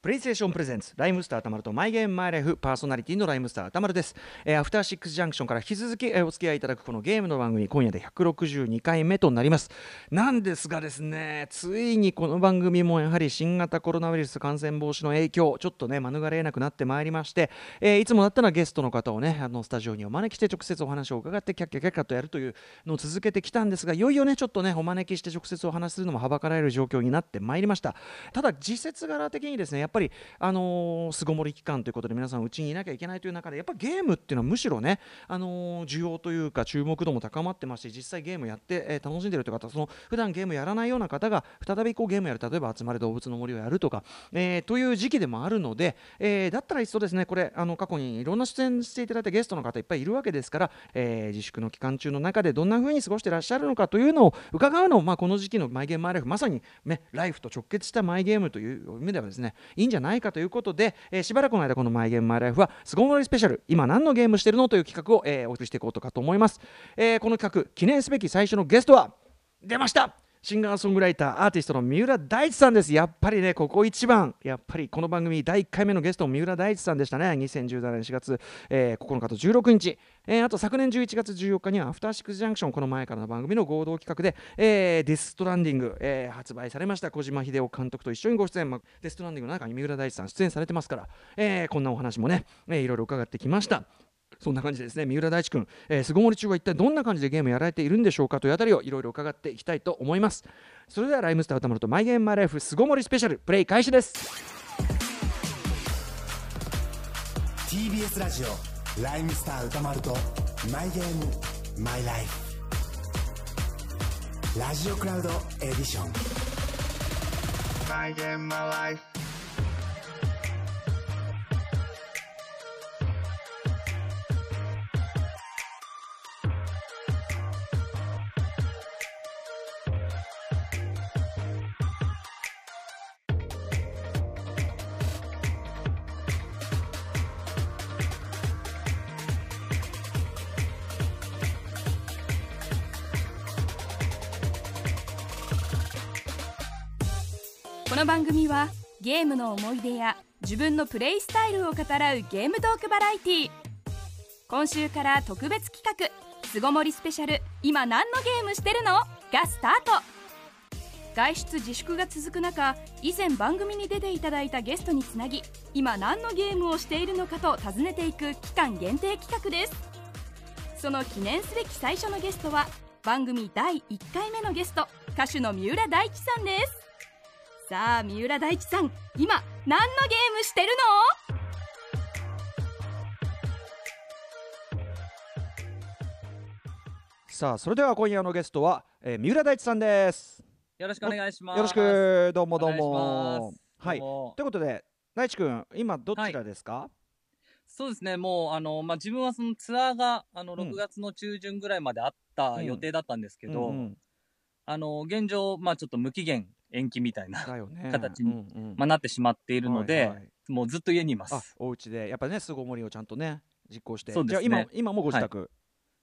プレイステーションプレゼンツライムスターたまるとマイゲームマイライフパーソナリティのライムスターたまるです、えーアフターシックスジャンクションから引き続き、えーお付き合いいただくこのゲームの番組今夜で162回目となります。なんですがですねついにこの番組もやはり新型コロナウイルス感染防止の影響ちょっとね免れなくなってまいりまして、えーいつもだったらゲストの方をねあのスタジオにお招きして直接お話を伺ってキャッキャキャッキャとやるというのを続けてきたんですがいよいよねちょっとねお招きして直接お話するのもはばかられる状況になってまいりました。ただ時節柄的にですねっぱりあのー巣ごもり期間ということで皆さんうちにいなきゃいけないという中でやっぱゲームっていうのはむしろねあのー需要というか注目度も高まってますし実際ゲームやって、えー楽しんでるという方その普段ゲームやらないような方が再びこうゲームやる例えば集まれ動物の森をやるとか、えーという時期でもあるので、えーだったらいっそですねこれあの過去にいろんな出演していただいたゲストの方いっぱいいるわけですから、えー自粛の期間中の中でどんな風に過ごしてらっしゃるのかというのを伺うのを、まあ、この時期のマイゲームマイライフまさに、ね、ライフと直結したマイゲームという意味ではですねいいんじゃないかということで、えーしばらくの間このマイゲームマイライフはすごもりスペシャル今何のゲームしてるのという企画を、えーお送りしていこうとかと思います、えーこの企画記念すべき最初のゲストは出ましたシンガーソングライターアーティストの三浦大知さんです。やっぱりねここ一番。やっぱりこの番組第1回目のゲスト三浦大知さんでしたね。2017年4月、えー9日と16日、えーあと昨年11月14日にはアフターシックスジャンクションこの前からの番組の合同企画で、えーデストランディング、えー発売されました。小島秀夫監督と一緒にご出演、まあデストランディングの中に三浦大知さん出演されてますから、えーこんなお話もね、えーいろいろ伺ってきました。そんな感じでですね。三浦大知君、えー、巣ごもり中は一体どんな感じでゲームやられているんでしょうかというあたりをいろいろ伺っていきたいと思います。それではライムスター歌丸とマイゲームマイライフ巣ごもりスペシャルプレイ開始です。TBS ラジオライムスター歌丸とマイゲームマイライフラジオクラウドエディション。My game, my life. この番組はゲームの思い出や自分のプレイスタイルを語らうゲームトークバラエティ。今週から特別企画「巣ごもりスペシャル今何のゲームしてるの?」がスタート。外出自粛が続く中以前番組に出ていただいたゲストにつなぎ今何のゲームをしているのかと尋ねていく期間限定企画です。その記念すべき最初のゲストは番組第1回目のゲスト歌手の三浦大知さんです。さあ三浦大知さん今何のゲームしてるさあそれでは今夜のゲストは、えー三浦大知さんです。よろしくお願いします。よろしく。どうもどうも。はい。ということで大知君今どちらですか、そうですね、もう、あの、まあ、自分はそのツアーが、あの、うん。6月の中旬ぐらいまであった予定だったんですけど、うんうん。あの、現状、まあ、ちょっと無期限延期みたいな、ね。形にうんうん。まあ、なってしまっているので、はいはい。もうずっと家にいまあす。お家で。やっぱね巣ごもりをちゃんとね実行して。そうですね。じゃあ今今もご自宅、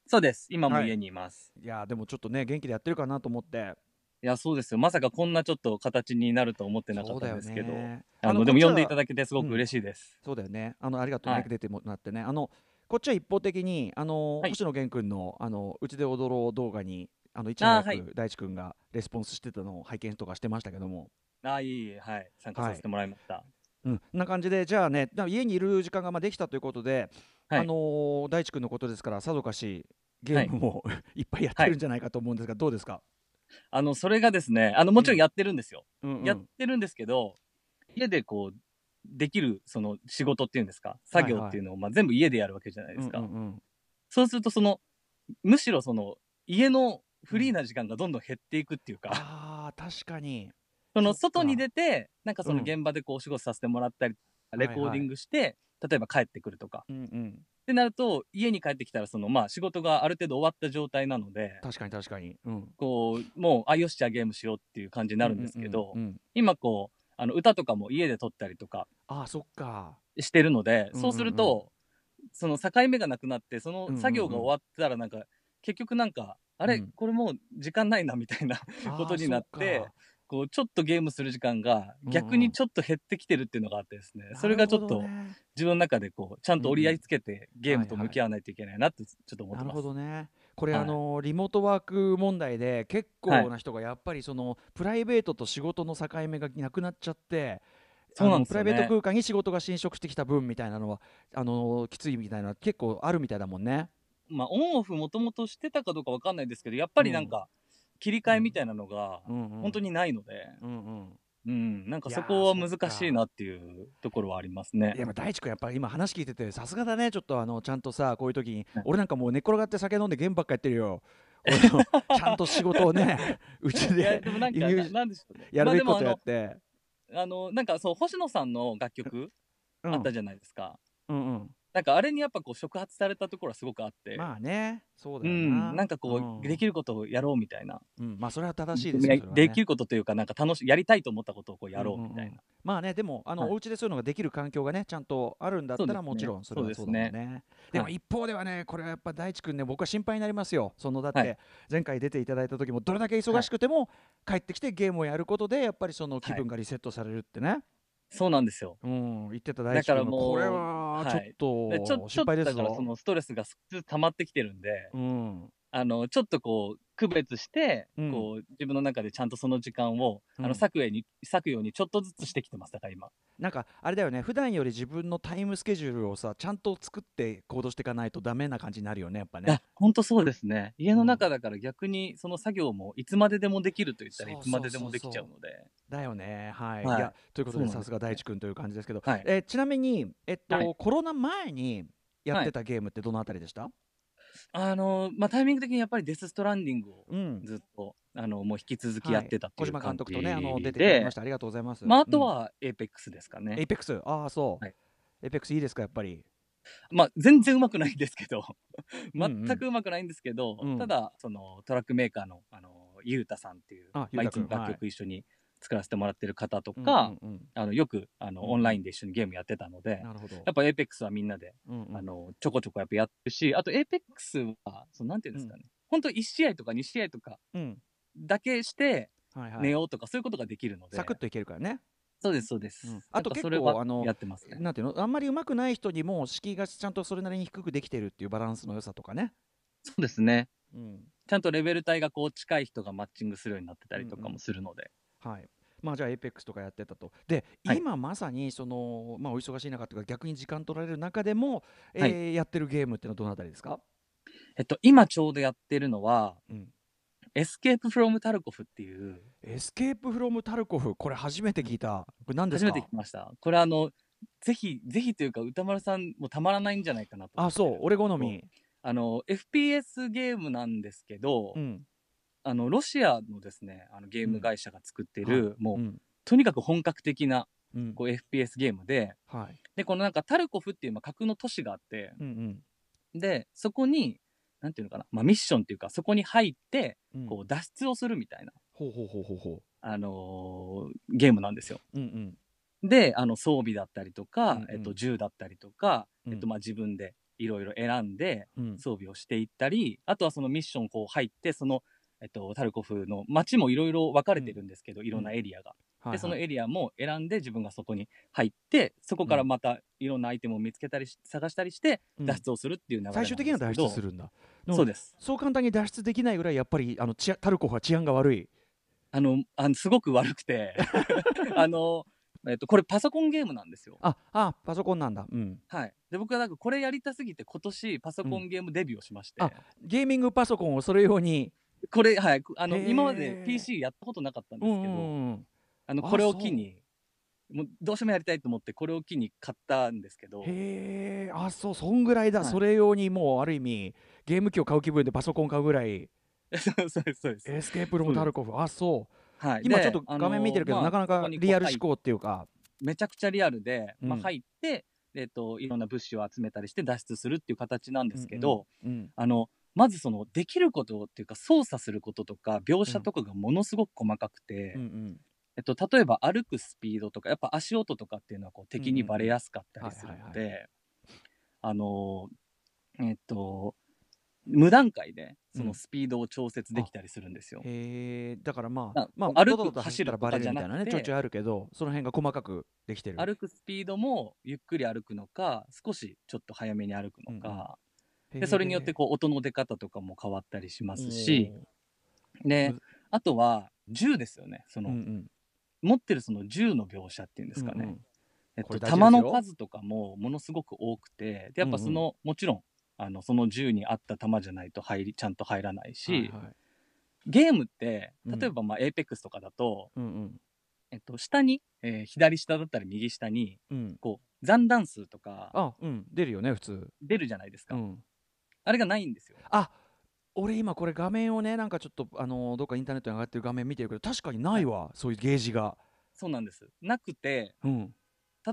そうです。今もはい。家にいます。い、やでもちょっとね元気でやってるかなと思って。い、や、そうですよ。まさかこんなちょっと形になると思ってなかったんですけど、ね。あの、でも呼んでいただけてすごくうん嬉しいです。そうだよね。あのありがとうね、はい。出てもらってね。あのこっちは一方的にあの、はい。星野源君のあのうちで踊ろう動画にあの一あーはい。年役大地君がレスポンスしてたのを拝見とかしてましたけども、ああ、いいいい、はい。参加させてもらいました。うん、こん。な感じでじゃあね家にいる時間がまあできたということで、はい。あのー大地君のことですからさぞかしゲームも、い、っぱいやってるんじゃないかと思うんですが、どうですか、あの、それがですね、あの、もちろんやってるんですよ。うんうん。やってるんですけど、家でこう、できる、その仕事っていうんですか、作業っていうのを、まあ、全部家でやるわけじゃないですか。うんうんうん。そうすると、その、むしろその、家のフリーな時間がどんどん減っていくっていうか、あー確かに。その、外に出て、なんかそのうん。現場でこう、お仕事させてもらったり、レコーディングして、例えば帰ってくるとか。うんうん。ってなると、家に帰ってきたら、その、まあ、仕事がある程度終わった状態なので、確かに確かに、うん、こう、もう、あ、よし、じゃあゲームしようっていう感じになるんですけど、うんうんうん。今こう、あの、歌とかも家で撮ったりとかあーそっか。してるので、うんうんうん。そうすると、その境目がなくなって、その作業が終わったらなんか、結局なんか、あれ、うんこれもう時間ないなみたいなことになってこう、ちょっとゲームする時間が逆にちょっと減ってきてるっていうのがあってですね、それがちょっと自分の中でこう、ちゃんと折り合いつけてゲームと向き合わないといけないなってちょっと思ってます。なるほどね。これ、はいあのリモートワーク問題で結構な人がやっぱりそのプライベートと仕事の境目がなくなっちゃって。そうなんですよねあのプライベート空間に仕事が侵食してきた分みたいなのはあのきついみたいな結構あるみたいだもんね。まあ、オンオフもともとしてたかどうかわかんないですけど、やっぱりなんか、切り替えみたいなのが、本当にないので、うんなんかそこは難しいなっていうところはありますね。い。やまあ大地君やっぱり今話聞いててさすがだね。ちょっとあのちゃんとさこういう時にはい俺なんかもう寝っ転がって酒飲んでゲームばっかやってるよ。ちゃんと仕事をね うちで。やるべきことまあやって、あの、なんかそう、星野さんの楽曲うん。あったじゃないですか。うんうんなんかあれにやっぱこう触発されたところはすごくあって、まあねそうだうよな、ん、なんかこう、できることをやろうみたいな。うん、まあそれは正しいですね。できることというか、なんか楽しい、やりたいと思ったことをこうやろうみたいな。んんん。まあねでもあの、はい。お家でそういうのができる環境がねちゃんとあるんだったらもちろんそれはそうだね。ですでもはい。一方ではねこれはやっぱ大地君ね僕は心配になりますよ。そのだってはい。前回出ていただいた時もどれだけ忙しくても、帰ってきてゲームをやることでやっぱりその気分がリセットされるってね、そうなんですよ。うん言ってた大だからもうこれはちょっとでちょちょっとだからそのストレスが少しずつ溜まってきてるんで、うんあの、ちょっとこう、区別して、うん。こう、自分の中でちゃんとその時間を、うん。あの、割くに、割くようにちょっとずつしてきてます、だから今。なんかあれだよね。普段より自分のタイムスケジュールをさちゃんと作って行動していかないとダメな感じになるよねやっぱね。いや、ほんとそうですね。家の中だから逆に、その作業もいつまででもできると言ったらいつまででもできちゃうので。だよね。はい、はい。い、やということでさすが大知君という感じですけど、はい。えーちなみに、えっとはい。コロナ前にやってたゲームってどのあたりでした、あの、まあ、タイミング的にやっぱりデス・ストランディングをうん。ずっと、あの、もう引き続きやってたってはい。小島いう感じ監督とねあの出てきでましたありがとうございます。まあ、あとはエイペックスですかね。エイペックス？ああそう、はい。エイペックスいいですかやっぱり。まあ、全然うまくないんですけど、うんうん。全くうまくないんですけど、うん。ただ、そのトラックメーカーの、あの、ゆうたさんっていう、あまあ、いつも楽曲一緒に作らせてもらってる方とか、うんうんうん。あの、よく、あの、うん。オンラインで一緒にゲームやってたので、やっぱエイペックスはみんなで、うんうん。あの、ちょこちょこやっぱやってるし、あとエイペックスは、そのなんていうんですかね、本当1試合とか2試合とかうん。だけして寝ようとか、そういうことができるので、サクッといけるからね。そうです、そうです。うん。あと結構あのやってますね。なんていうのあんまり上手くない人にも敷居がちゃんとそれなりに低くできてるっていうバランスの良さとかね、そうですね。うん、ちゃんとレベル帯がこう近い人がマッチングするようになってたりとかうんうん。もするので。はい。まあじゃあエイペックスとかやってたと。で、はい今まさにそのまあお忙しい中というか逆に時間取られる中でも、えーはいやってるゲームっていうのはどのあたりですか？えっと、今ちょうどやってるのは、うん。エスケープフロムタルコフっていう、 Escape from Tarkov これ初めて聞いた。これ何ですか？初めて聞きました。これあの、ぜひ、ぜひというか宇多丸さんもたまらないんじゃないかなと思あ、そう。俺好み。あの、FPS ゲームなんですけど、うん。あの、ロシアのですね、あのゲーム会社が作ってる、はいもう、うん。とにかく本格的なうん。こう FPS ゲームで、はい。で、このなんかタルコフっていうまあ架空の都市があって、うんで、そこに、なんていうのかな、まあミッションっていうか、そこに入って、うん。うんこう脱出をするみたいな、ほうほうほうほうほあのーゲームなんですよ。う。うんで、あの装備だったりとか、うんうんえっと、銃だったりとか、うんえっと、まあ自分でいろいろ選んでうん。うん。装備をしていったり、あとはそのミッションこう入って、その、えっと、タルコフの街もいろいろ分かれてるんですけど、いろんなエリアが。はいで、そのはいエリアも選んで自分がそこに入って、そこからまたいろんなアイテムを見つけたりし、探したりして、うん脱出をするっていう流れ最終的には脱出するんだ。そうです。そう簡単に脱出できないぐらいやっぱりあの治安タルコフは治安が悪い。あの、あのすごく悪くて、あの、えっと、これパソコンゲームなんですよ。あ、あ、パソコンなんだ。うん。はい。で、僕はなんかこれやりたすぎて今年パソコンゲームデビューをしまして、あゲーミングパソコンをそれ用に。これ、はい。あの、今まで PC やったことなかったんですけど、ん。あの、あこれを機に、もうどうしてもやりたいと思って、これを機に買ったんですけど、へえ、あ、そう、そんぐらいだ、はいそれ用にもうある意味ゲーム機を買う気分でパソコン買うぐらい。そ うそうです、そうです。エスケープロムタルコフ、あ、そう。はい。今でちょっと画面見てるけど、あのなかなかリアル思考っていうか。めちゃくちゃリアルで、まあ、うん入って、えっと、いろんな物資を集めたりして脱出するっていう形なんですけど、うん。あの、まずその、できることっていうか、操作することとか、描写とかがものすごく細かくて、うんうん。えっと、例えば歩くスピードとか、やっぱ足音とかっていうのはこう敵にバレやすかったりするので、あの、えっと、無段階でそうん。のスピードを調節できたりするんですよ。へえ。だからまああまあ歩く走ったらバレるみたいなね走るとかじゃなくてちょいちょいあるけどその辺が細かくできてる。歩くスピードもゆっくり歩くのか少しちょっと早めに歩くのか、でそれによってこう音の出方とかも変わったりしうますし、でむあとは銃ですよね。その、うんうん。持ってるその銃の描写っていうんですかね、うんうん。えっこと弾の数とかもものすごく多くてでやっぱその、もちろんあのその銃に合った弾じゃないと入りちゃんと入らないし、はいはい。ゲームってうん。例えばまあ APEX とかだと、うんうん。えっと、下に、えー左下だったり右下にうん。こう残弾数とかあうん。出るよね普通。出るじゃないですか、うんあれがないんですよ。あ俺今これ画面をねなんかちょっとあのどっかインターネットに上がってる画面見てるけど確かにないわそういうゲージが。そうなんです。なくてうん。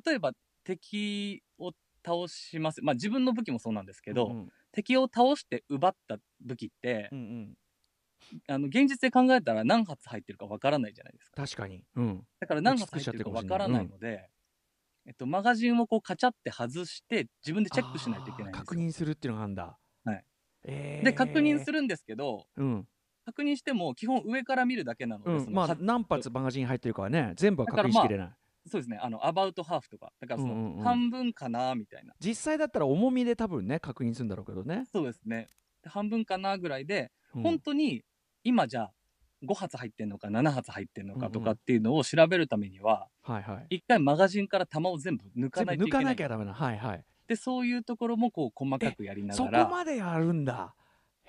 例えば敵を倒します。まあ自分の武器もそうなんですけど、うん敵を倒して奪った武器って、うんうん。あの現実で考えたら何発入ってるかわからないじゃないですか。確かに。うん。だから何発入ってるかわからないので、えっと、マガジンをこうカチャって外して自分でチェックしないといけない確認するっていうのがあるんだ。はいえー。で確認するんですけどうん。確認しても基本上から見るだけなので、うん。まあ何発マガジン入ってるかはね全部は確認しきれない。そうですね。あのアバウトハーフとかだからそうんうんうん。の半分かなみたいな、実際だったら重みで多分ね確認するんだろうけどね。そうですね。で半分かなぐらいで、うん。本当に今じゃあ5発入ってんのか7発入ってんのかとうんうんかっていうのを調べるためには、はいはい。一回マガジンから弾を全部抜かないといけなないきゃダメな。はいはいでそういうところもこう細かくやりなそこがらまでやるんだ。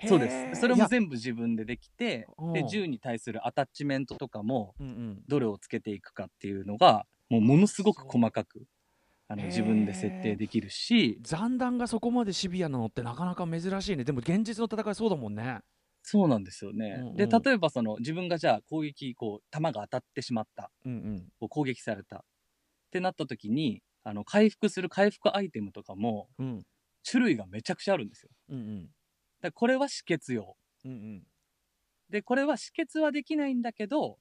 そうです。それも全部自分でできてうん。で銃に対するアタッチメントとかもどれをつけていくかっていうのがもうものすごく細かくあの自分で設定できるし。残弾がそこまでシビアなのってなかなか珍しいね。でも現実の戦いそうだもんね。そうなんですよね、うんうん。で例えばその自分がじゃあ攻撃こう弾が当たってしまった。うんうん。こう攻撃された。ってなった時にあの回復する回復アイテムとかもうん。種類がめちゃくちゃあるんですよ。うんうん。だこれは止血用。うんうん。でこれは止血はできないんだけど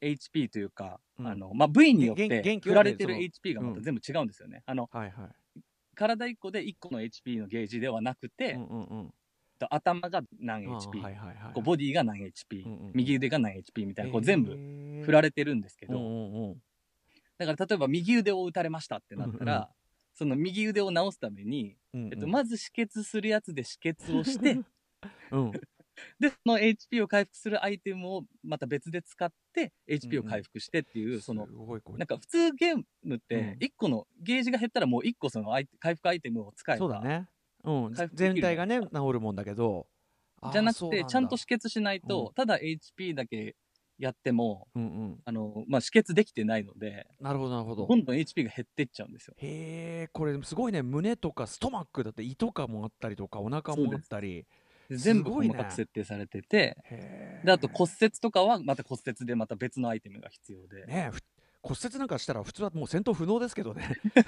HP というか、うん。あのまあ、部位によって振られてる HP がまた全部違うんですよね、あのはいはい。体1個で1個の HP のゲージではなくて、うんうんうん。と頭が何 HP、はいはいはい。こうボディが何 HP、うんうん右腕が何 HP みたいなこう全部部振られてるんですけど、うんうんうんだから例えば右腕を打たれましたってなったら、うんうんその右腕を治すために、うんうん。えっと、まず止血するやつで止血をしてうん。でその HP を回復するアイテムをまた別で使って HP を回復してっていう、そのすごいこれなんか普通ゲームっうん。て1個のゲージが減ったらもう1個その回復アイテムを使えばそうだね。うん。全体がね治るもんだけど。じゃなくてちゃんと止血しないと、うん。ただ HP だけやってもうんうん。あの、まあ、止血できてないのでなるほどなるほど。どんどん HP が減っていっちゃうんですよ。へえこれすごいね。胸とかストマックだって胃とかもあったりとかお腹もあったり。で全部細かく設定されてて、へーであと骨折とかはまた骨折でまた別のアイテムが必要で、ね骨折なんかしたら普通はもう戦闘不能ですけどね。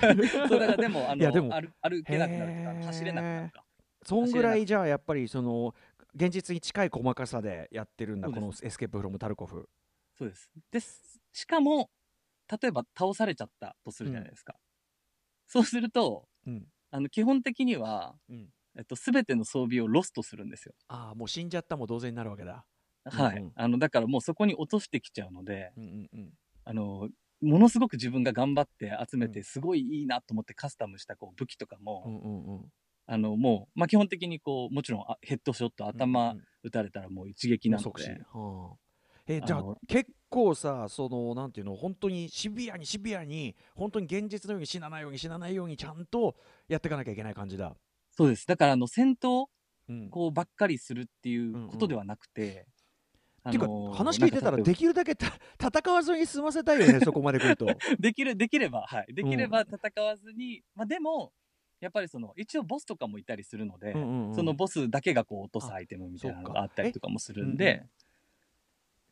そうだからでもあのいやでも。歩歩けなくなるとか走れなくなるか。そんぐらいじゃあやっぱりその現実に近い細かさでやってるんだこのエスケープフロムタルコフ。そうです。です。しかも例えば倒されちゃったとするじゃないですか、そうするとうん。あの基本的には、うん。えっと、全ての装備をロストするんですよ。ああもう死んじゃったも同然になるわけだ。はい、うんうん。あのだからもうそこに落としてきちゃうのでうんうんうん。あのものすごく自分が頑張って集めうんてすごいいいなと思ってカスタムしたこう武器とかも、うんうんうんあのもう、まあ、基本的にこうもちろんあヘッドショット頭うんうん。撃たれたらもう一撃なの即死。で、はあ。えじゃあ結構さそのなんていうの本当にシビアにシビアに本当に現実のように死なないように死なないようにちゃんとやっていかなきゃいけない感じだ、そうです。だからあの戦闘うん、こうばっかりするっていうことではなくて、っていうか話聞いてたらできるだけた戦わずに済ませたいよねそこまで来ると。できるできればはい。できれば戦わずに、まあでもやっぱりその一応ボスとかもいたりするので、うんうんうん。そのボスだけがこう落とすアイテムみたいなのがあったりとかもするんで、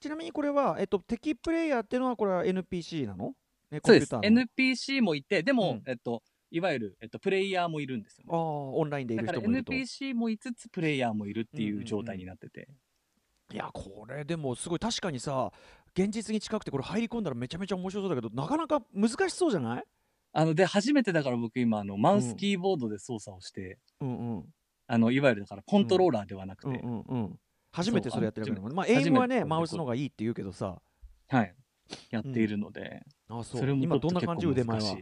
ちなみにこれは、えっと、敵プレイヤーっていうのはこれは NPC なの、ね、そうです。NPC もいてでも、うん。えっといわゆる、えっと、プレイヤーもいるんですよああねオンラインでいだからる人もいると。NPC もいつつプレイヤーもいるってうんうんうんいう状態になってて、いやこれでもすごい確かにさ現実に近くてこれ入り込んだらめちゃめちゃ面白そうだけどなかなか難しそうじゃない？あので初めてだから僕今あのマウスキーボードで操作をして、うんうん。あの、いわゆるだからコントローラーではなくて、うんうんうん。初めてそれやってるからそうまあエイムはね初めてマウスの方がいいって言うけどさ。はい。やっているので、あそれも今どんな感じ？腕前は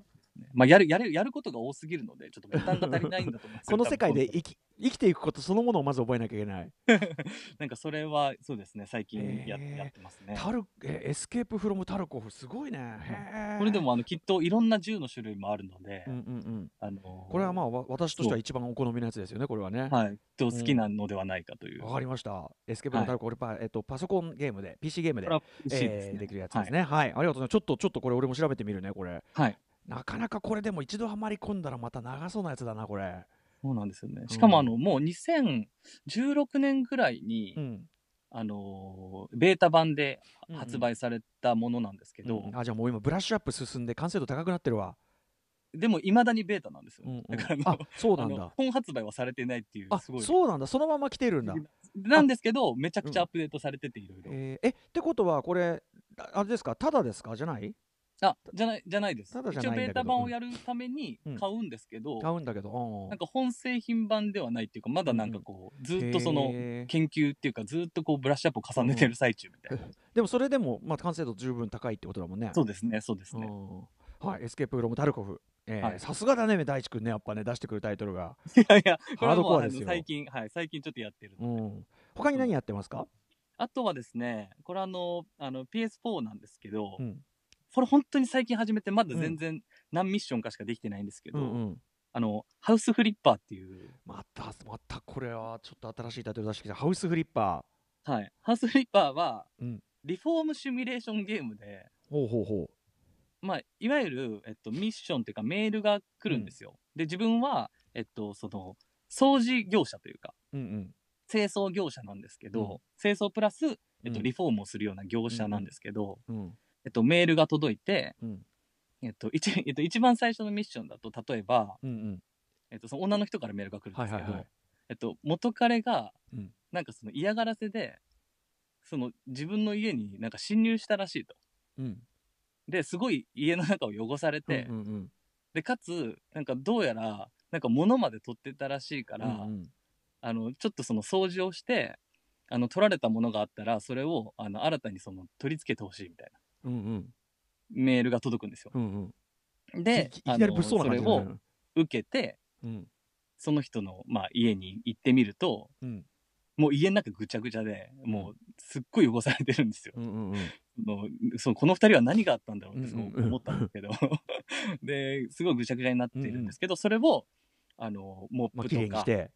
まあ、やる、やる、やることが多すぎるので、ちょっとボタンが足りないんだと思いますよ この世界で生き生きていくことそのものをまず覚えなきゃいけない なんかそれは、そうですね、最近や,、えーやってますね。タルえエスケープフロムタルコフすごいねへーこれでも、あの、きっといろんな銃の種類もあるので、うんうんうんあのーこれはまあわ私としては一番お好みのやつですよねこれはねはい、と好きなのではないかという。わかりました。 Escape from Tarkov、これパ、えっと、パソコンゲームで、PC ゲームでですね。えーできるやつですね。はい、ありがとうございます。ちょっと、ちょっとこれ俺も調べてみるね、これ。はい。はい。なかなかこれでも一度はまり込んだらまた長そうなやつだな、これ。そうなんですよね。しかも、あの、もう2016年ぐらいに、うん。あのーベータ版で発売されたものなんですけど、うんあ、じゃあもう今ブラッシュアップ進んで完成度高くなってるわ。でも、いまだにベータなんですよ。うんうんだからあそうなんだ。本発売はされてないっていうあ、すごいそうなんだ。そのまま来てるんだ。なんですけどめちゃくちゃアップデートされてていろいろえってことは、これ、ああれですか、ただですか？じゃない？あじゃないじゃないですただじゃ一応ないんだけどベータ版をやるためにうん買うんですけど、買うんだけど。うんなんか本製品版ではないっていうかまだなんかこう、ずっとその研究っていうかずっとこうブラッシュアップを重ねてる最中みたいな、でもそれでも、まあ、完成度十分高いってことだもんね。そうですねそうですね、うんはい、エスケープフロムタルコフ。さすがだね、大地君ね、やっぱね、出してくるタイトルが。いやいやこれハードコアですよ最近はい最近ちょっとやってる、うん。他に何やってますか？あとはですねこれあのあの PS4 なんですけど、うん。これ本当に最近始めてまだ全然何ミッションかしかできてないんですけど、うんうん。あのハウスフリッパーっていうまた、またこれはちょっと新しいタイトル出してきた。ハウスフリッパはい。ハウスフリッパーは、うんリフォームシミュレーションゲームで、ー。ほうほうほまあ、いわゆる、えっと、ミッションっていうかメールが来るんですよ。で、自分は、えっと、その、掃除業者というか、う。うんうん。清掃業者なんですけど、うん清掃プラス、えっと、うんリフォームをするような業者なんですけど、うん。えっと、メールが届いて、うん。えっと、一、えっと、一番最初のミッションだと、例えば、うんうん。えっと、その女の人からメールが来るんですけど、はいはいはいえっと、元彼がうん、なんかその嫌がらせで、その自分の家になんか侵入したらしいと。うん。で、すごい家の中を汚されて、うんうんで、かつ、なんかどうやら、なんか物まで取ってたらしいから、うんうんあの、ちょっとその掃除をして、あの、取られたものがあったら、それを、あの、新たにその、取り付けてほしいみたいなうんうんメールが届くんですよ。うんうん。でい、いきなり物騒なそれをだね受けて、うんその人の、まあ、家に行ってみると、うんもう家の中ぐちゃぐちゃで、もう、すっごい汚されてるんですよ。うんうんうん。のそのこの二人は何があったんだろうってすごく思ったんですけど、ですごいぐちゃぐちゃになってるんですけど、それをあのモまあ、ップとか、綺麗にして。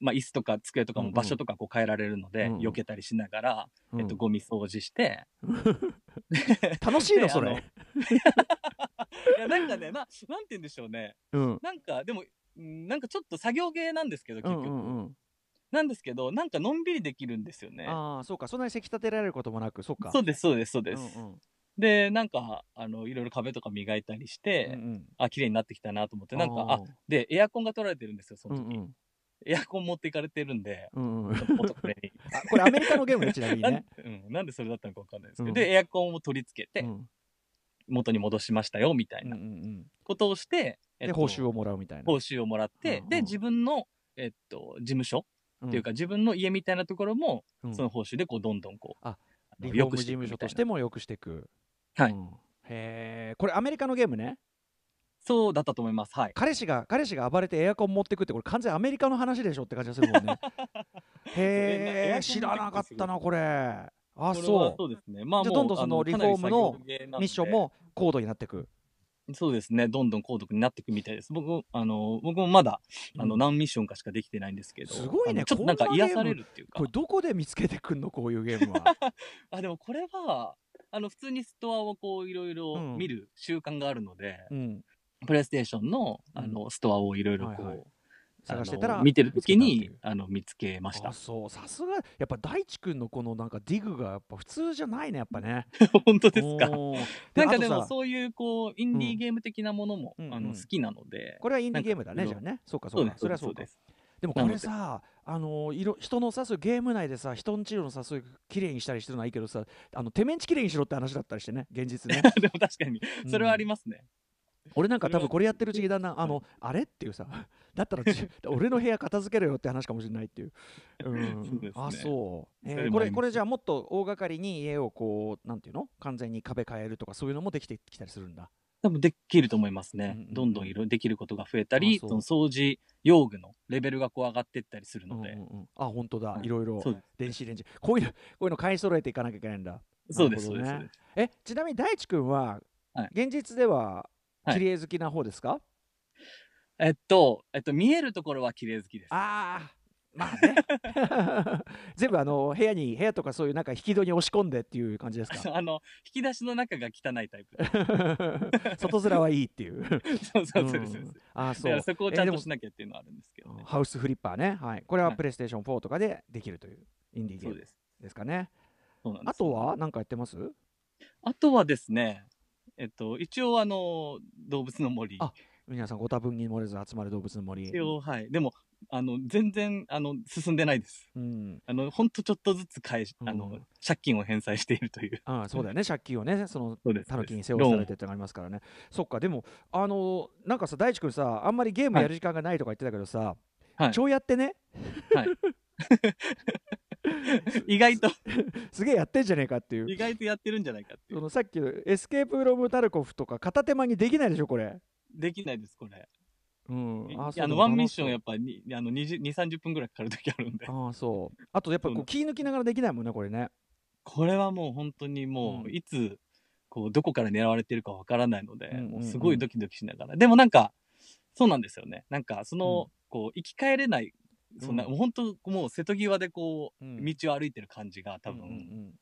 まあ、椅子とか机とかうんうんも場所とかこう変えられるので、うんうん避けたりしながら、うんえっと、ゴミ掃除して、楽しいの、でそれ。いやなんかねななんて言うんでしょうねうん。なんかでもうんなんかちょっと作業系なんですけどうん結局、うんうん。なんですけどなんかのんびりできるんですよねああ、そうか。そんなにせき立てられることもなく、そうか。そうですそうですそうです、うんうんでなんかあのいろいろ壁とか磨いたりして、うんうんあ綺麗になってきたなと思ってなんかあーで、エアコンが取られてるんですよ、その時。うんうんエアコン持っていかれてるんで、うんうん。元彼に。あこれアメリカのゲームね、ちなみにね。うん、なんでそれだったのかわかんないですけど、うんで、エアコンを取り付けて、うん元に戻しましたよ、みたいうんうなんことをして、うん。で、報酬をもらうみたいな。報酬をもらって、うんうんで、自分の、えっと、事務所うんっていうか、自分の家みたいなところも、うんその報酬で、こう、どんどんこう、あのリフォーム事務所としても。も良くしていく。はいうんへえ。これアメリカのゲームね。そうだったと思います。はい。彼氏が彼氏が暴れてエアコン持ってくってこれ完全アメリカの話でしょって感じがするもんね。へえ、知らなかったなこれ。あ、これはそそうですね。まあ、じゃどんどんそのあリフォームのミッションも高度になっていく。そうですね、どんどん高度になっていくみたいです。僕、あの、僕もまだ、あの、うん何ミッションかしかできてないんですけど。すごいねちょっとなんか癒されるっていうかこれ。どこで見つけてくんの？こういうゲームは。あ、でもこれは、あの、普通にストアをこう、いろいろうん見る習慣があるので、うん。プレイステーションの、あうんの、ストアをいろいろこう、はいはい探してたら見てる時にあの、見つけましたあ。そうさすがやっぱ大地君のこのなんかディグがやっぱ普通じゃないねやっぱね。本当ですか？なんかでも、そういう、こう、インディーゲーム的なものも、うんうんあの、好きなので。これはインディーゲームだねじゃあね。そうかそううです、それはそうで。す。でもこれさあのいろ人のさそういうゲーム内でさ人んちのさそういう綺麗にしたりしてるのはいいけどさあの手面ち綺麗にしろって話だったりしてね現実ね。でも確かに、それはありますね。俺なんか多分これやってるうちにだんだんあのあれっていうさ だったらち 俺の部屋片付けろよって話かもしれないっていう、うん。そうね。あそう、えーこれこれじゃあもっと大掛かりに家をこうなんていうの？完全に壁変えるとかそういうのもできてきたりするんだ。多分できると思いますね。うんどんどんいろできることが増えたり、あその掃除用具のレベルがこう上がっていったりするので。うんうんうん。あ本当だ、はいいろいろ電子レンジ。こういうのこういうの買い揃えていかなきゃいけないんだ。そうです、ね。そうですそうです。えちなみに大地君は、はい。現実でははい。綺麗好きな方ですか、えっと、えっと、見えるところは綺麗好きです。ああまあね。全部あの部屋に部屋とかそういうなんか引き戸に押し込んでっていう感じですか？あの、引き出しの中が汚いタイプ。外面はいいっていう。そうそうそうです。うん。あそう。そこをちゃんとしなきゃっていうのはあるんですけどね。ハウスフリッパーね。はい。これははい。プレイステーション4とかでできるというインディーゲーム。です。かね。あとは何かやってます？あとはですね、えっと、一応あの、動物の森。あ皆さんご多分に漏れず集まる動物の森一応、はい。でも、あの、全然、あの、進んでないです。うんあの、ほんとちょっとずつ返し、あのうん、借金を返済しているという。ああ そうだよね借金をねそのそうです。タヌキに背負わされてってのがありますからねそっかでもあのなんかさ大地君さあんまりゲームやる時間がないとか言ってたけどさ、はい超やってね 意外と、すげえやってんじゃねえかっていう。意外とやってるんじゃないかっていう。そのさっきのエスケープロムタルコフとか片手間にできないでしょこれ。できないです、これ。うん。あそうの、ワンミッションややっぱに、あの、20、2、30分ぐらいかかるときあるんで。ああそう。あとやっぱこそう。う気抜きながらできないもんねこれね。これはもう本当にもういつ、こう、どこから狙われてるかわからないので、うんうんうん。もうすごいドキドキしながら。でもなんか、そうなんですよね。なんか、その、うん。こう、生き返れない、そんな、うん。もう本当、もう瀬戸際でこう、うん。道を歩いてる感じが多分、うんうん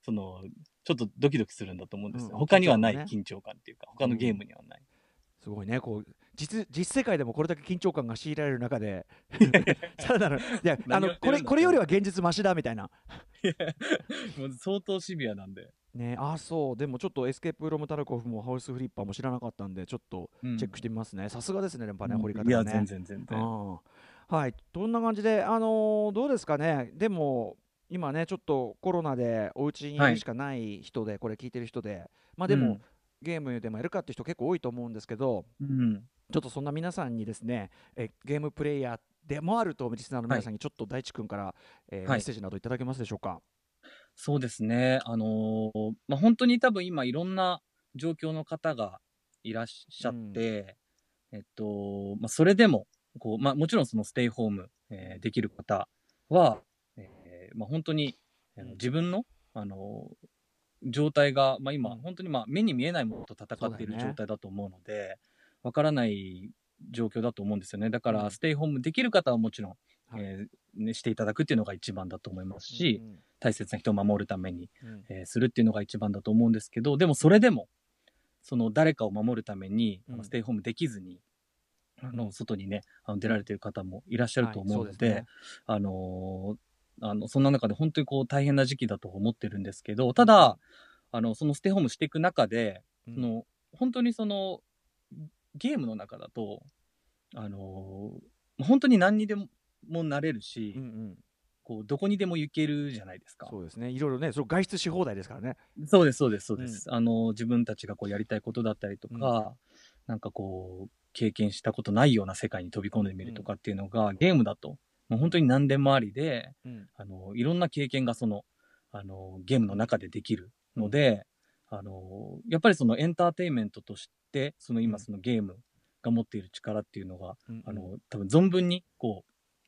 その、ちょっとドキドキするんだと思うんですよ。うん。他にはない緊張感っていうか、他のゲームにはない。すごいね。こう実実世界でもこれだけ緊張感が強いられる中でさらなるいやあのこれこれよりは現実マシだみたいな。もう相当シビアなんで。ねあそう。でもちょっとエスケープロムタルコフもハウスフリッパーも知らなかったんでちょっとチェックしてみますね。さすがですねやっぱね掘り方いや、全然全然。うんはい、どんな感じで、あのーどうですかね、でも今ね、ちょっとコロナでお家にいしかない人で、これ聞いてる人で、まあでも、ゲームでもやるかって人結構多いと思うんですけど、うん、うん。ちょっとそんな皆さんにですね、えゲームプレイヤーでもあるとリスナーの皆さんにちょっと大地君から、えーはい。メッセージなどいただけますでしょうか？そうですね。あのーまあ、本当に多分今いろんな状況の方がいらっしゃって、えっと、まあ、それでも、こう、まあ、もちろんそのステイホーム、えーできる方は、えーまあ、本当に、自分の、あのー状態が、まあ、今、うん。本当にまあ目に見えないものと戦っている状態だと思うので、わからない状況だと思うんですよね。だかうん。ら、ステイホームできる方はもちろん、はい。えーね、していただくっていうのが一番だと思いますし、うん大切な人を守るために、うん。えーするっていうのが一番だと思うんですけど、でもそれでも、その誰かを守るために、あうん。のステイホームできずに、あの、外にね、あの出られてる方もいらっしゃると思うので、はいですね。あのーあの、そんな中で本当にこう大変な時期だと思ってるんですけど、ただ、あの、そのステイホームしていく中で、うん。その、本当にその、ゲームの中だと、あのー本当に何にでもなれるし、うんうん。こう、どこにでも行けるじゃないですか。そうですね、いろいろね、それ外出し放題ですからね。そうです、そうです、そうです。あの、自分たちがこうやりたいことだったりとか、うん。なんかこう、経験したことないような世界に飛び込んでみるとかっていうのが、ゲームだと、もう本当に何でもありで、うん。あの、いろんな経験がその、あの、ゲームの中でできるので、あの、やっぱりそのエンターテインメントとして、そのうん。今そのゲームが持っている力っていうのが、うん。あの、多分存分に、こ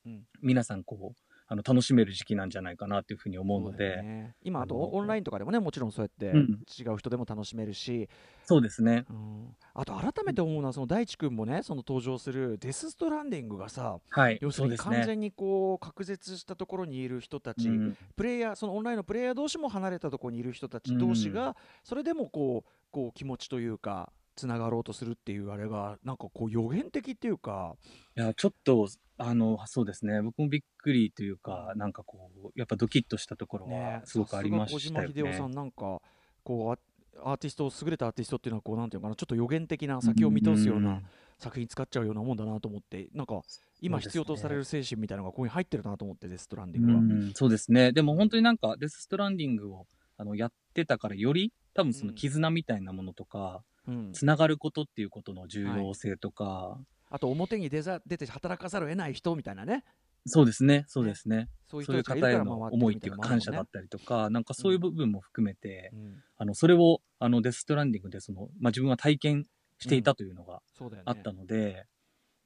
う、うん。皆さんこう、あの、楽しめる時期なんじゃないかなっていうふうに思うので、ね。今あとオンラインとかでもねもちろんそうやってうん。違う人でも楽しめるし、そうですね。うん。あと改めて思うのはその大地君もねその登場するデス・ストランディングがさはい。要するに。完全にこう隔絶したところにいる人たち、うん。プレイヤーそのオンラインのプレイヤー同士も離れたところにいる人たち同士が、それでもこうこう気持ちというかつながろうとするっていうあれがなんかこう予言的っていうかいや、ちょっと、あの、そうですね。僕もびっくりというか、なんかこう、やっぱドキッとしたところねはすごくありましたよさすが小島秀夫さね。んなんかこうアアーティスト優れたアーティストっていうのはこうなんていうのかなちょっと予言的な先を見通すような作品使っちゃうようなもんだなと思ってなんか今必要とされる精神みたいなのがここに入ってるなと思ってデス・ストランディングは。うん、そうですね。でも本当になんか、デス・ストランディングをあのやってたから、より、多分その絆みたいなものとか、うん。つながることっていうことの重要性とか、あと表に出ざ出て働かざるを得ない人みたいなね。そうですね、そうですね。そういう方への思いったていうか感謝だったりとか、なんかそういう部分も含めて、うん。あの、それを、あの、デストランディングで、その、まあ、自分は体験していたというのがあったので、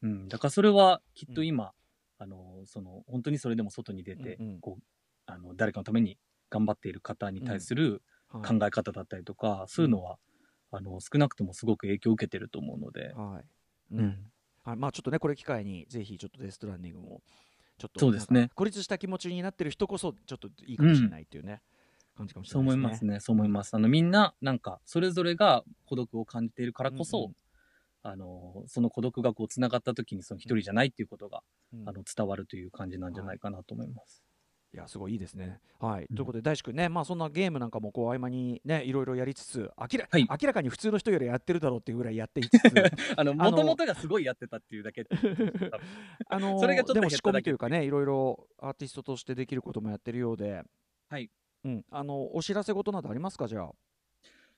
うん、だからそれはきっと今、あの、その、本当にそれでも外に出て、うんうん。こう、あの、誰かのために頑張っている方に対するはい。考え方だったりとか、そういうのは、あの、少なくともすごく影響を受けてると思うので、はい、うん。うん。はい、まあちょっとねこれ機会にぜひちょっとデストランディングもちょっとそうですね。孤立した気持ちになってる人こそちょっといいかもしれないっていうね、感じかもしそうれないですね。思いますね、そう思います。あの、みんな、なんか、それぞれが孤独を感じているからこそ、うんうん。あの、その孤独がこう、繋がった時に、その一人じゃないっていうことが、うん。あの、伝わるという感じなんじゃないかなと思います。いやすごいいいですね。はい、うん。ということで大志くんねまあそんなゲームなんかもこう合間にねいろいろやりつつ明ら,、はい。明らかに普通の人よりやってるだろうっていうぐらいやっていつつ。もともとがすごいやってたっていうだけ。あのそれがちょっとでも仕込みというかねいろいろアーティストとしてできることもやってるようで、はい。うん、あのお知らせ事などありますかじゃあ？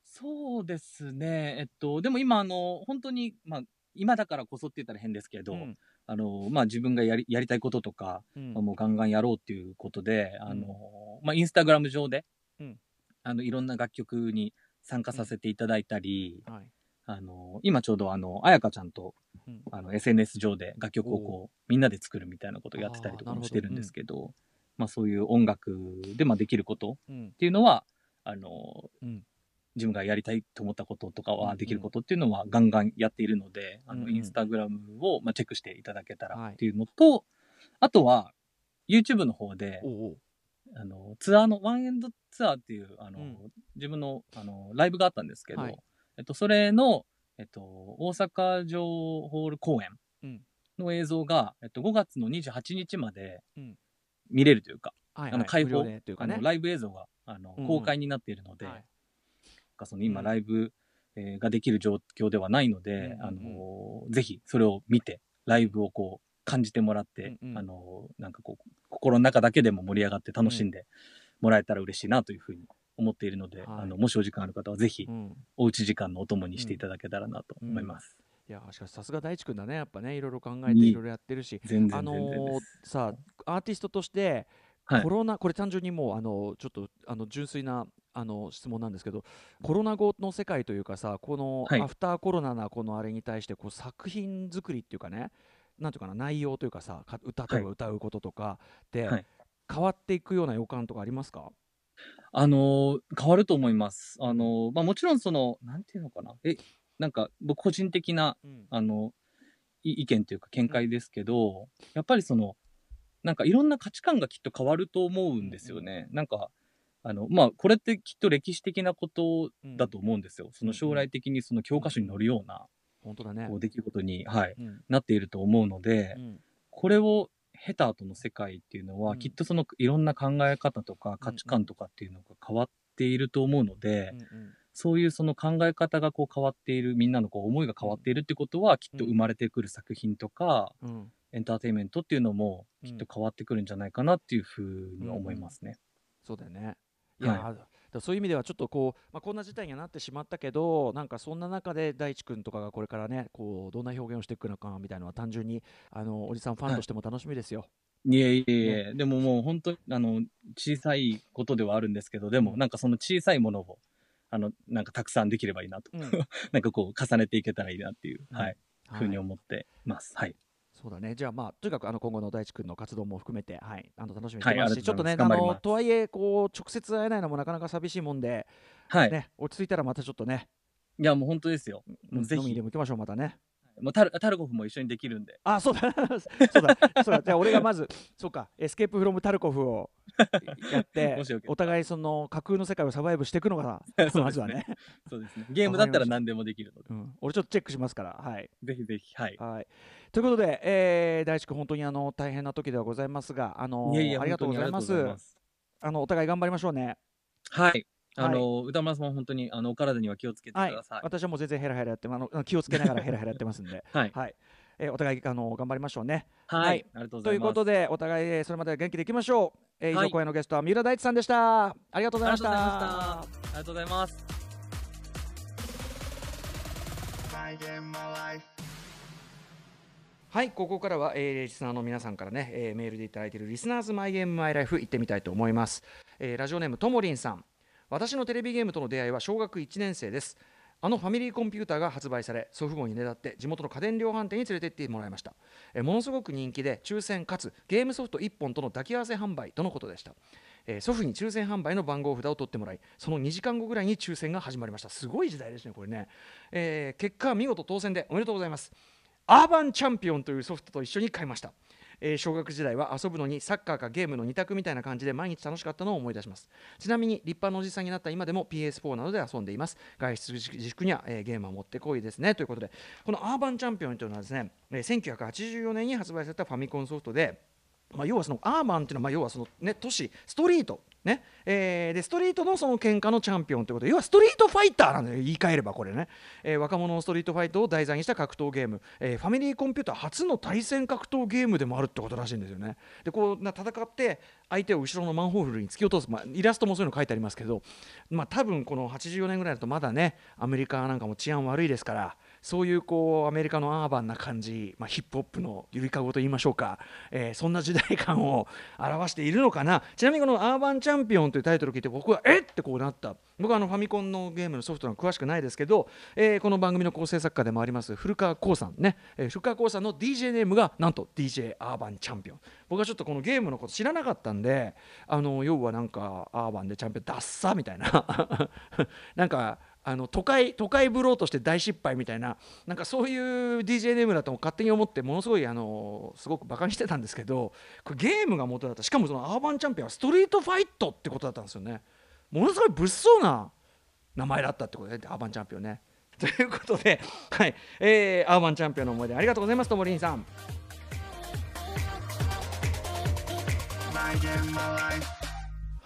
そうですね。えっと、でも今、あの、本当に、まあ、今だからこそって言ったら変ですけど、うんあの、まあ、自分がやり、やりたいこととか、うん。もうガンガンやろうっていうことで、あの、まあ、インスタグラム上で、うん。あの、いろんな楽曲に参加させていただいたり、はい。あの、今ちょうどあの、あやかちゃんと、うん。あの、SNS 上で楽曲をこう、みんなで作るみたいなことをやってたりとかもしてるんですけど、まあそういう音楽で、まあできることうん。っていうのは、あの、うん自分がやりたいと思ったこととかうんうん。はできることっていうのはガンガンやっているので、あの、うん。うんインスタグラムを、まあ、チェックしていただけたはい。らっていうのと、あとは、YouTube の方で、あの、ツアーの、ワンエンドツアーっていう、あの、うん。自分の、あの、ライブがあったんですけど、はい。えっと、それの、えっと、大阪城ホール公演うん。の映像が、えっと、5月の28日までうん。見れるというか、はいあの、開放、無料でというかね。あの、ライブ映像が、あのうんう、ん。公開になっているので、はい。なんかその今、うん。ライブ、えーができる状況ではないので、うんうんうん。あのーぜひそれを見て、ライブをこう、感じてもらって、うんうん。あのーなんかこう、心の中だけでも盛り上がって楽しんでもらえたら嬉しいなというふうに思っているので、はい。あの、もしお時間ある方はぜひう、ん。おうち時間のお供にしていただけたらなと思います。いやしかしさすが大地君だね。やっぱねいろいろ考えていろいろやってるし。あのーす。さアーティストとしてはい。コロナ、これ単純にもうあのちょっとあの純粋なあの質問なんですけどコロナ後の世界というかさこのはい。アフターコロナなこのあれに対してこう作品作りっていうかねなんていうかな内容というかさか歌例えば歌うこととかで、はい。変わっていくような予感とかありますか、あのー変わると思います。あのーまあもちろんその、なんていうのかな？え、なんか僕個人的なうん。あの、い意見というか見解ですけど、やっぱりその、なんかいろんな価値観がきっと変わると思うんですよね。なんか、あの、まあ、これってきっと歴史的なことだと思うんですよ。その将来的にその教科書に載るような、本当だね。こう、出来事に、はい、うん。なっていると思うのでう、ん。これを経た後の世界っていうのは、うん。きっとそのいろんな考え方とか価値観とかっていうのが変わっていると思うので、うんうんそういうその考え方がこう変わっている、みんなのこう思いが変わっているってことは、きっと生まれてくる作品とか、うんエンターテインメントっていうのもうんきっと変わってくるんじゃないかなっていうふうには思いますね。そうだよね。いや、はい。そういう意味ではちょっとこう、まあ、こんな事態にはなってしまったけどなんかそんな中で大地君とかがこれからねこうどんな表現をしていくのかみたいなのは単純にあのおじさんファンとしても楽しみですよ。いえいえいえ、でももう本当にあの小さいことではあるんですけど、でもなんかその小さいものをあのなんかたくさんできればいいなと、うん。なんかこう重ねていけたらいいなっていう、うんはい、はい。ふうに思ってます。はい。そうだねじゃあまあとにかくあの今後の大地君の活動も含めて、はい、あの楽しみにしはいてますし、ありがとうございちょっとねあのとはいえこう直接会えないのもなかなか寂しいもんで、はい。ね、落ち着いたらまたちょっとねいやもう本当ですよ。もうぜひ飲みにでも行きましょうまたね。もうタルタルコフも一緒にできるんで。あそうだ。そうだ。そうだ。じゃあ俺がまず そうか。エスケープフロムタルコフをやって お互いその架空の世界をサバイブしていくのがまずはね、そうですね。ゲームだったら何でもできるので、うん、俺ちょっとチェックしますから。はい、ぜひぜひ、はい。はい、ということで、えー、大地君本当にあの大変な時ではございますがあのありがとうございます。あのお互い頑張りましょうね。はい。あの、歌丸さんも本当にあのお体には気をつけてくはいださい。私はもう全然ヘラヘラやってあの気をつけながらヘラヘラやってますんで。はい。はい、えーお互いあの頑張りましょうね。はい。といいう。ことでお互いえーそれまで元気でいきましょう、えー以はい。上今夜のゲストは三浦大知さんでした。ありがとうございました。ありがとうございます。はい。ここからは、えーリスナーの皆さんからね、えーメールでいただいているリスナーズマイゲームマイライフ行ってみたいと思います、えーラジオネームともりんさん私のテレビゲームとの出会いは小学1年生です。あのファミリーコンピューターが発売され祖父母にねだって地元の家電量販店に連れて行ってもらいました。えものすごく人気で抽選かつゲームソフト1本との抱き合わせ販売とのことでした。えー祖父に抽選販売の番号札を取ってもらいその2時間後ぐらいに抽選が始まりました。すごい時代ですねこれね、えー結果見事当選でおめでとうございます。アーバンチャンピオンというソフトと一緒に買いました、えー小学時代は遊ぶのにサッカーかゲームの2択みたいな感じで毎日楽しかったのを思い出します。ちなみに立派なおじさんになった今でも PS4 などで遊んでいます。外出自粛には、えーゲームは持ってこいですね。ということでこのアーバンチャンピオンというのはですね、え1984年に発売されたファミコンソフトでまあ、要はそのアーバンというのはまあ要はそのね都市ストリートね。えーでストリートのその喧嘩のチャンピオンということ。で要はストリートファイターなんだよ。言い換えればこれね、えー若者のストリートファイトを題材にした格闘ゲーム、えーファミリーコンピューター初の対戦格闘ゲームでもあるってことらしいんですよね。でこうな戦って相手を後ろのマンホールに突き落とす、まあ、イラストもそういうの書いてありますけど。まあ多分この84年ぐらいだとまだねアメリカなんかも治安悪いですからそういうこうアメリカのアーバンな感じ、まあ、ヒップホップのゆりかごと言いましょうか、えーそんな時代感を表しているのかな。ちなみにこの「アーバンチャンピオン」というタイトルを聞いて僕はえっ？てこうなった。僕はあのファミコンのゲームのソフトの詳しくないですけど、えーこの番組の構成作家でもあります古川光さんね、えー古川光さんの DJ ネームがなんと DJ アーバンチャンピオン。僕はちょっとこのゲームのこと知らなかったんであの要はなんかアーバンでチャンピオンダッサみたいな。なんかあの都会都会ブローとして大失敗みたいななんかそういう DJ ネームだと勝手に思ってものすごいあのすごくバカにしてたんですけどこれゲームが元だった。しかもそのアーバンチャンピオンはストリートファイトってことだったんですよね。ものすごい物騒な名前だったってことで、ねアーバンチャンピオンね。ということで、はい。えーアーバンチャンピオンの思い出ありがとうございますともりんさん。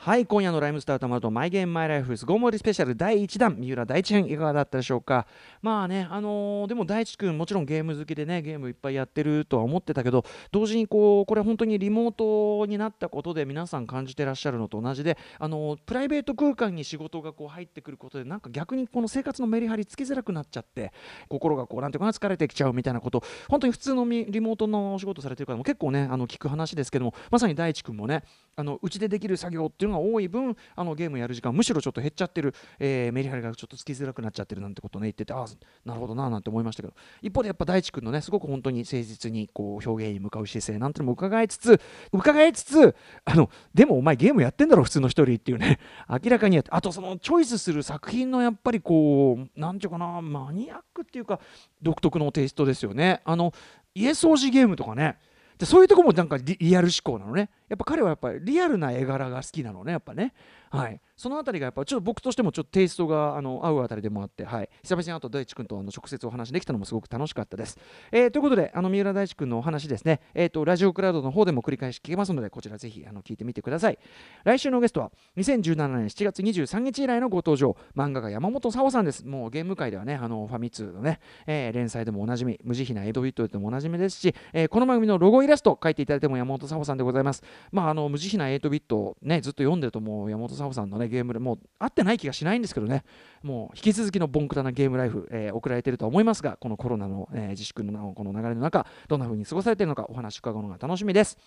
はい今夜のライムスターたまるとマイゲームマイライフスゴーモリスペシャル第1弾。三浦大知編いかがだったでしょうか？まあねあのーでも大地君もちろんゲーム好きでねゲームいっぱいやってるとは思ってたけど同時にこうこれ本当にリモートになったことで皆さん感じてらっしゃるのと同じであのープライベート空間に仕事がこう入ってくることでなんか逆にこの生活のメリハリつきづらくなっちゃって心がこうなんていうかな疲れてきちゃうみたいなこと本当に普通のリモートのお仕事されてる方も結構ねあの聞く話ですけどもまさに大地君もねあのうちでできる作業っていうのが多い分あのゲームやる時間むしろちょっと減っちゃってる、えーメリハリがちょっとつきづらくなっちゃってるなんてことね言っててああなるほどななんて思いましたけど。一方でやっぱ大地君のねすごく本当に誠実にこう表現に向かう姿勢なんてのも伺いつつ伺いつつあのでもお前ゲームやってんだろ普通の一人っていうね 明らかにあとそのチョイスする作品のやっぱりこうなんていうかなマニアックっていうか独特のテイストですよね。あの家掃除ゲームとかねでそういうとこもなんかリリアル思考なのね。やっぱ彼はやっぱりリアルな絵柄が好きなのねやっぱね。はいそのあたりがやっぱちょっと僕としてもちょっとテイストがあの合うあたりでもあって、はい、久々にあと大地君とあの直接お話できたのもすごく楽しかったです。えーということであの三浦大地君のお話ですね、えー、とラジオクラウドの方でも繰り返し聞けますのでこちらぜひあの聞いてみてください。来週のゲストは2017年7月23日以来のご登場漫画家山本沙央さんです。もうゲーム界ではねあのファミ通のね、えー連載でもおなじみ無慈悲なエドビットでもおなじみですし、えーこの番組のロゴイラスト描いていただいても山本沙央さんでございます。まああの無慈悲な8ビットねずっと読んでるともう山本サホさんのねゲームでもう合ってない気がしないんですけどね。もう引き続きのボンクラなゲームライフ、えー送られてると思いますがこのコロナの、えー自粛のこの流れの中どんな風に過ごされているのかお話伺うのが楽しみです、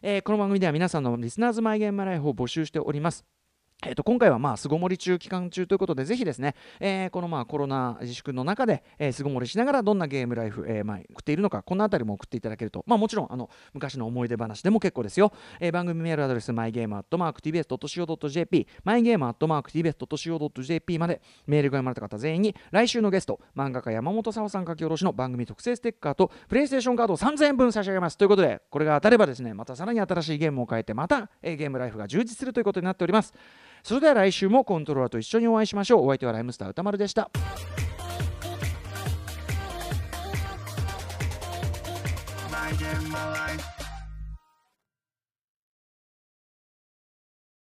えーこの番組では皆さんのリスナーズマイゲームライフを募集しております。えー、と今回は巣ごもり中期間中ということでぜひですね、えーこのまあコロナ自粛の中で、えー巣ごもりしながらどんなゲームライフ、えーまあ、送っているのかこのあたりも送っていただけると、まあ、もちろんあの昔の思い出話でも結構ですよ、えー番組メールアドレス mygame.tbs.co.jp mygame.tbs.co.jp までメールが読まれた方全員に来週のゲスト漫画家山本沙さん書き下ろしの番組特製ステッカーとプレイステーションカードを3000円分差し上げます。ということでこれが当たればですねまたさらに新しいゲームを変えてまた、えーゲームライフが充実するということになっております。それでは来週もコントローラーと一緒にお会いしましょう。お相手はライムスター歌丸でした。